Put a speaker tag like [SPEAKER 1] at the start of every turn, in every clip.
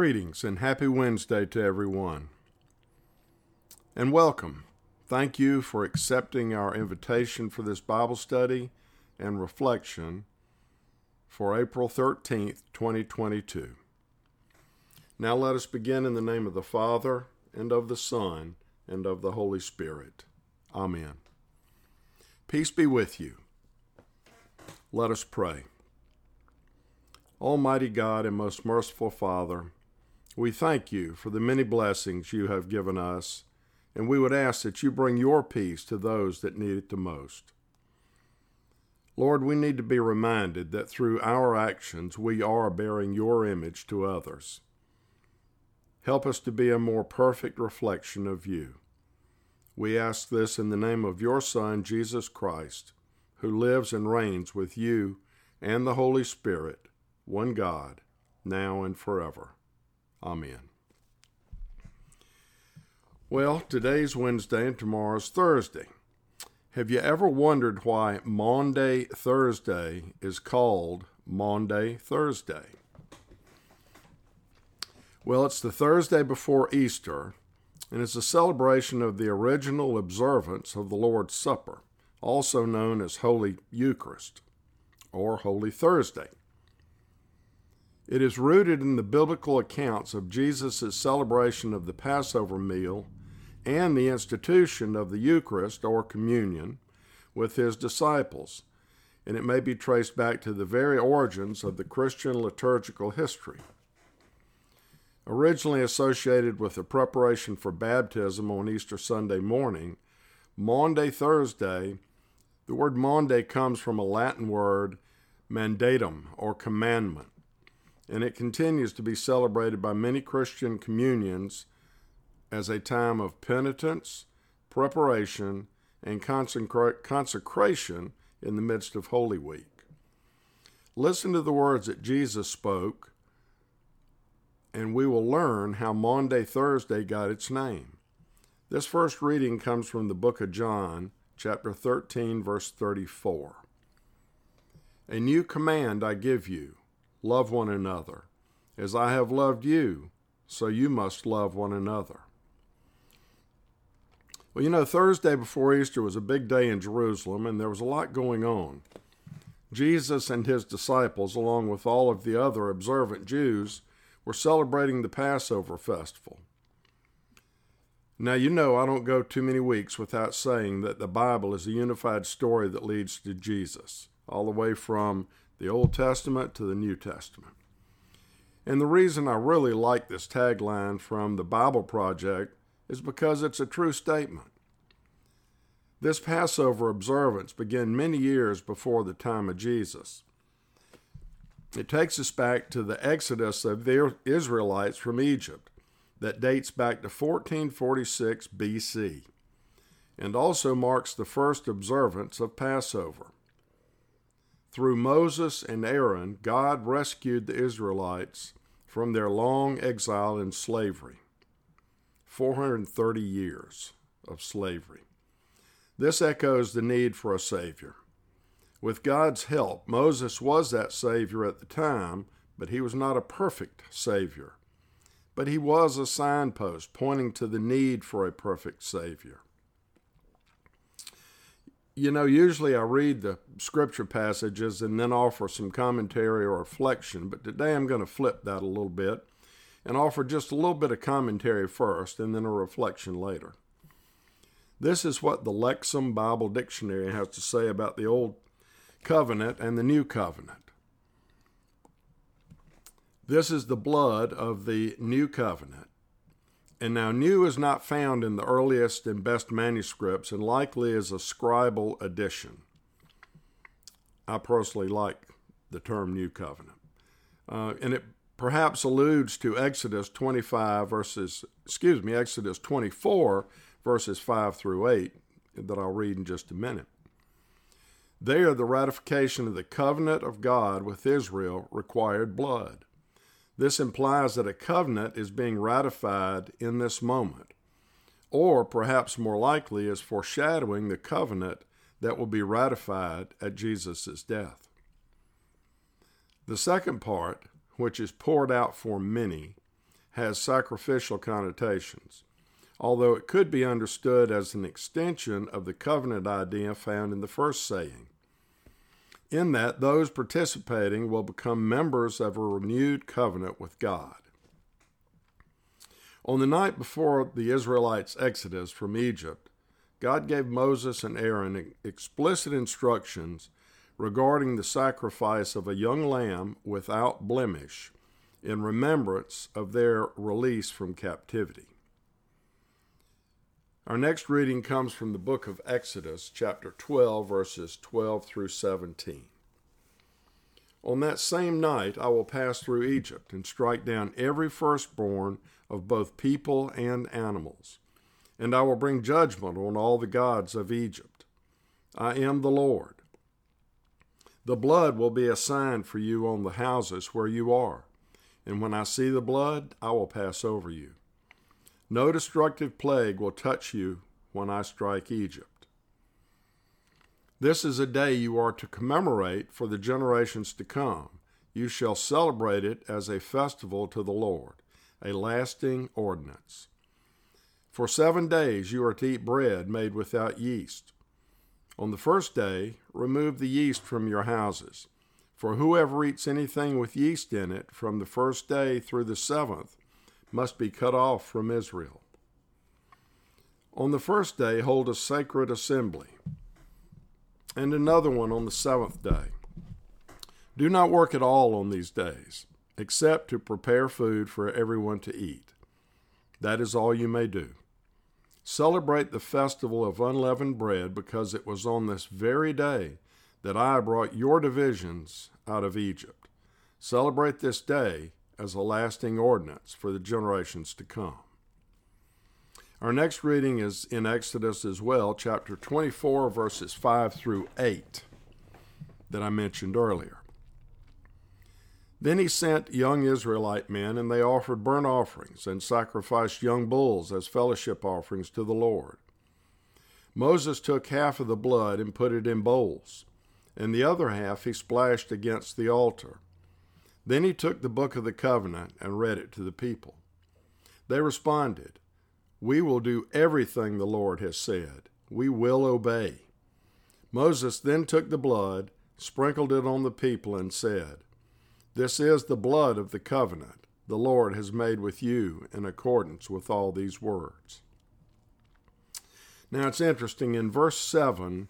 [SPEAKER 1] Greetings and happy Wednesday to everyone. And welcome. Thank you for accepting our invitation for this Bible study and reflection for April 13th, 2022. Now let us begin in the name of the Father, and of the Son, and of the Holy Spirit. Amen. Peace be with you. Let us pray. Almighty God and most merciful Father, we thank you for the many blessings you have given us, and we would ask that you bring your peace to those that need it the most. Lord, we need to be reminded that through our actions we are bearing your image to others. Help us to be a more perfect reflection of you. We ask this in the name of your Son, Jesus Christ, who lives and reigns with you and the Holy Spirit, one God, now and forever. Amen. Well, today's Wednesday and tomorrow's Thursday. Have you ever wondered why Maundy Thursday is called Maundy Thursday? Well, it's the Thursday before Easter, and it's a celebration of the original observance of the Lord's Supper, also known as Holy Eucharist or Holy Thursday. It is rooted in the biblical accounts of Jesus' celebration of the Passover meal and the institution of the Eucharist or communion with his disciples, and it may be traced back to the very origins of the Christian liturgical history. Originally associated with the preparation for baptism on Easter Sunday morning, Maundy Thursday, the word Maundy comes from a Latin word mandatum or commandment and it continues to be celebrated by many Christian communions as a time of penitence, preparation, and consecra- consecration in the midst of Holy Week. Listen to the words that Jesus spoke, and we will learn how Maundy Thursday got its name. This first reading comes from the book of John, chapter 13, verse 34. A new command I give you Love one another. As I have loved you, so you must love one another. Well, you know, Thursday before Easter was a big day in Jerusalem, and there was a lot going on. Jesus and his disciples, along with all of the other observant Jews, were celebrating the Passover festival. Now, you know, I don't go too many weeks without saying that the Bible is a unified story that leads to Jesus, all the way from the Old Testament to the New Testament. And the reason I really like this tagline from the Bible Project is because it's a true statement. This Passover observance began many years before the time of Jesus. It takes us back to the exodus of the Israelites from Egypt that dates back to 1446 BC and also marks the first observance of Passover. Through Moses and Aaron, God rescued the Israelites from their long exile in slavery 430 years of slavery. This echoes the need for a Savior. With God's help, Moses was that Savior at the time, but he was not a perfect Savior. But he was a signpost pointing to the need for a perfect Savior you know, usually I read the scripture passages and then offer some commentary or reflection, but today I'm going to flip that a little bit and offer just a little bit of commentary first and then a reflection later. This is what the Lexham Bible Dictionary has to say about the Old Covenant and the New Covenant. This is the blood of the New Covenant and now, new is not found in the earliest and best manuscripts and likely is a scribal addition. I personally like the term New Covenant. Uh, and it perhaps alludes to Exodus 25 verses, excuse me, Exodus 24 verses 5 through 8 that I'll read in just a minute. There, the ratification of the covenant of God with Israel required blood. This implies that a covenant is being ratified in this moment, or perhaps more likely is foreshadowing the covenant that will be ratified at Jesus' death. The second part, which is poured out for many, has sacrificial connotations, although it could be understood as an extension of the covenant idea found in the first saying. In that, those participating will become members of a renewed covenant with God. On the night before the Israelites' exodus from Egypt, God gave Moses and Aaron explicit instructions regarding the sacrifice of a young lamb without blemish in remembrance of their release from captivity. Our next reading comes from the book of Exodus, chapter 12, verses 12 through 17. On that same night I will pass through Egypt and strike down every firstborn of both people and animals, and I will bring judgment on all the gods of Egypt. I am the Lord. The blood will be a sign for you on the houses where you are, and when I see the blood, I will pass over you. No destructive plague will touch you when I strike Egypt. This is a day you are to commemorate for the generations to come. You shall celebrate it as a festival to the Lord, a lasting ordinance. For seven days you are to eat bread made without yeast. On the first day, remove the yeast from your houses. For whoever eats anything with yeast in it from the first day through the seventh must be cut off from Israel. On the first day, hold a sacred assembly and another one on the seventh day. Do not work at all on these days, except to prepare food for everyone to eat. That is all you may do. Celebrate the festival of unleavened bread because it was on this very day that I brought your divisions out of Egypt. Celebrate this day as a lasting ordinance for the generations to come. Our next reading is in Exodus as well, chapter 24, verses 5 through 8, that I mentioned earlier. Then he sent young Israelite men, and they offered burnt offerings and sacrificed young bulls as fellowship offerings to the Lord. Moses took half of the blood and put it in bowls, and the other half he splashed against the altar. Then he took the book of the covenant and read it to the people. They responded, we will do everything the Lord has said. We will obey. Moses then took the blood, sprinkled it on the people, and said, This is the blood of the covenant the Lord has made with you in accordance with all these words. Now it's interesting, in verse 7,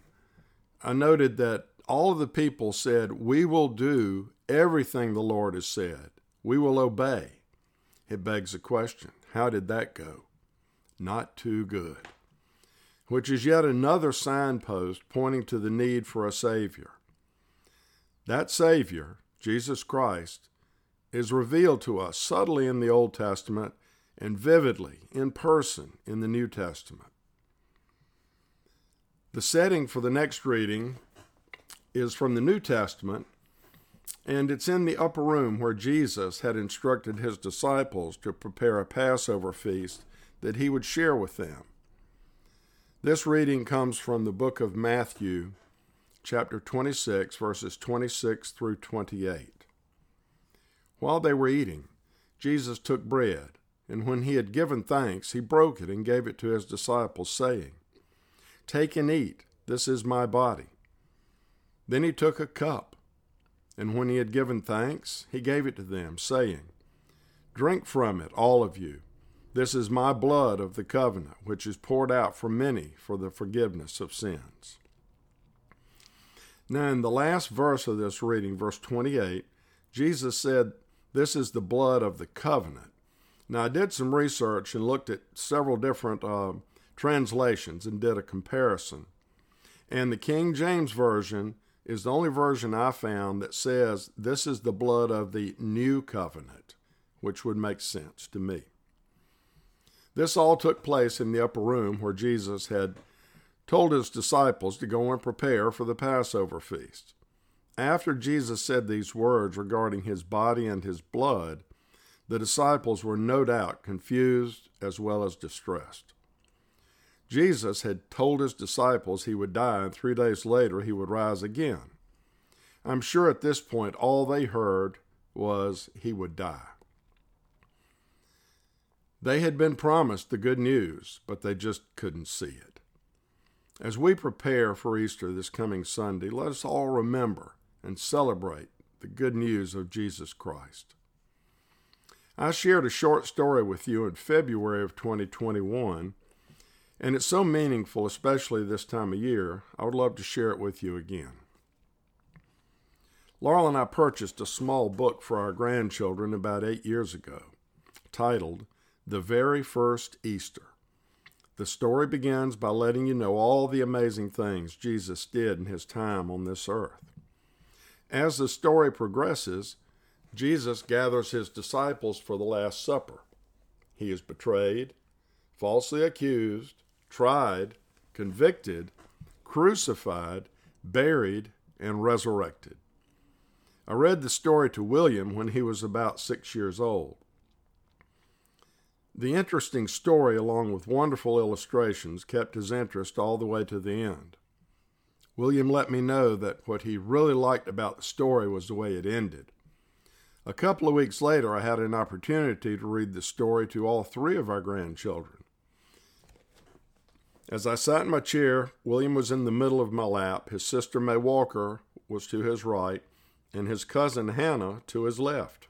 [SPEAKER 1] I noted that all of the people said, We will do everything the Lord has said. We will obey. It begs the question how did that go? not too good, which is yet another signpost pointing to the need for a Savior. That Savior, Jesus Christ, is revealed to us subtly in the Old Testament and vividly in person in the New Testament. The setting for the next reading is from the New Testament, and it's in the upper room where Jesus had instructed his disciples to prepare a Passover feast that he would share with them. This reading comes from the book of Matthew, chapter 26, verses 26 through 28. While they were eating, Jesus took bread, and when he had given thanks, he broke it and gave it to his disciples, saying, Take and eat, this is my body. Then he took a cup, and when he had given thanks, he gave it to them, saying, Drink from it, all of you. This is my blood of the covenant, which is poured out for many for the forgiveness of sins. Now, in the last verse of this reading, verse 28, Jesus said, This is the blood of the covenant. Now, I did some research and looked at several different uh, translations and did a comparison. And the King James Version is the only version I found that says, This is the blood of the new covenant, which would make sense to me. This all took place in the upper room where Jesus had told his disciples to go and prepare for the Passover feast. After Jesus said these words regarding his body and his blood, the disciples were no doubt confused as well as distressed. Jesus had told his disciples he would die and three days later he would rise again. I'm sure at this point all they heard was he would die. They had been promised the good news, but they just couldn't see it. As we prepare for Easter this coming Sunday, let us all remember and celebrate the good news of Jesus Christ. I shared a short story with you in February of 2021, and it's so meaningful, especially this time of year, I would love to share it with you again. Laurel and I purchased a small book for our grandchildren about eight years ago, titled The Very First Easter. The story begins by letting you know all the amazing things Jesus did in his time on this earth. As the story progresses, Jesus gathers his disciples for the Last Supper. He is betrayed, falsely accused, tried, convicted, crucified, buried, and resurrected. I read the story to William when he was about six years old. The interesting story, along with wonderful illustrations, kept his interest all the way to the end. William let me know that what he really liked about the story was the way it ended. A couple of weeks later, I had an opportunity to read the story to all three of our grandchildren. As I sat in my chair, William was in the middle of my lap, his sister May Walker was to his right, and his cousin Hannah to his left.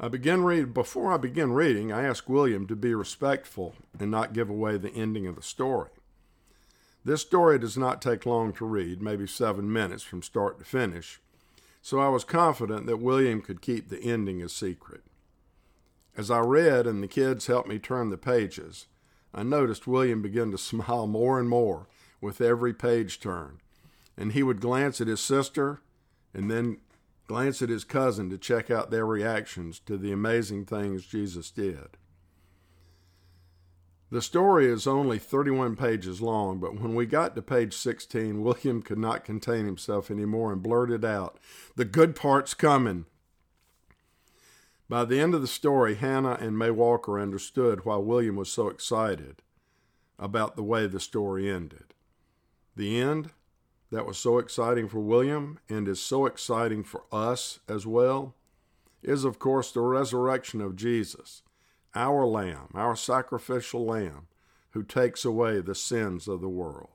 [SPEAKER 1] I read before I begin reading, I ask William to be respectful and not give away the ending of the story. This story does not take long to read, maybe seven minutes from start to finish, so I was confident that William could keep the ending a secret. As I read and the kids helped me turn the pages, I noticed William begin to smile more and more with every page turn, and he would glance at his sister and then glance at his cousin to check out their reactions to the amazing things Jesus did. The story is only 31 pages long, but when we got to page 16, William could not contain himself anymore and blurted out, The good part's coming. By the end of the story, Hannah and May Walker understood why William was so excited about the way the story ended. The end that was so exciting for William and is so exciting for us as well is, of course, the resurrection of Jesus, our Lamb, our sacrificial Lamb, who takes away the sins of the world.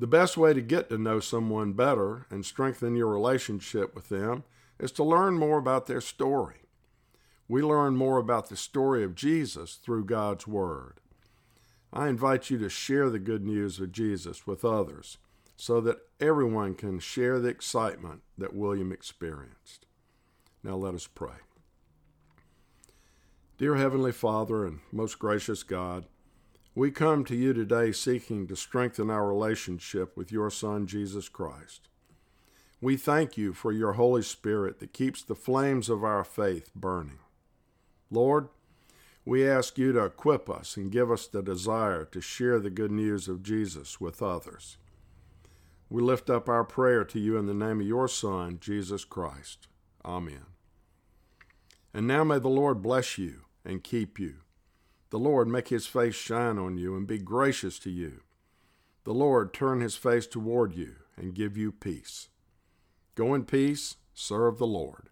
[SPEAKER 1] The best way to get to know someone better and strengthen your relationship with them is to learn more about their story. We learn more about the story of Jesus through God's Word. I invite you to share the good news of Jesus with others so that everyone can share the excitement that William experienced. Now let us pray. Dear Heavenly Father and most gracious God, we come to you today seeking to strengthen our relationship with your Son, Jesus Christ. We thank you for your Holy Spirit that keeps the flames of our faith burning. Lord, we ask you to equip us and give us the desire to share the good news of Jesus with others. We lift up our prayer to you in the name of your Son, Jesus Christ. Amen. And now may the Lord bless you and keep you. The Lord make his face shine on you and be gracious to you. The Lord turn his face toward you and give you peace. Go in peace, serve the Lord.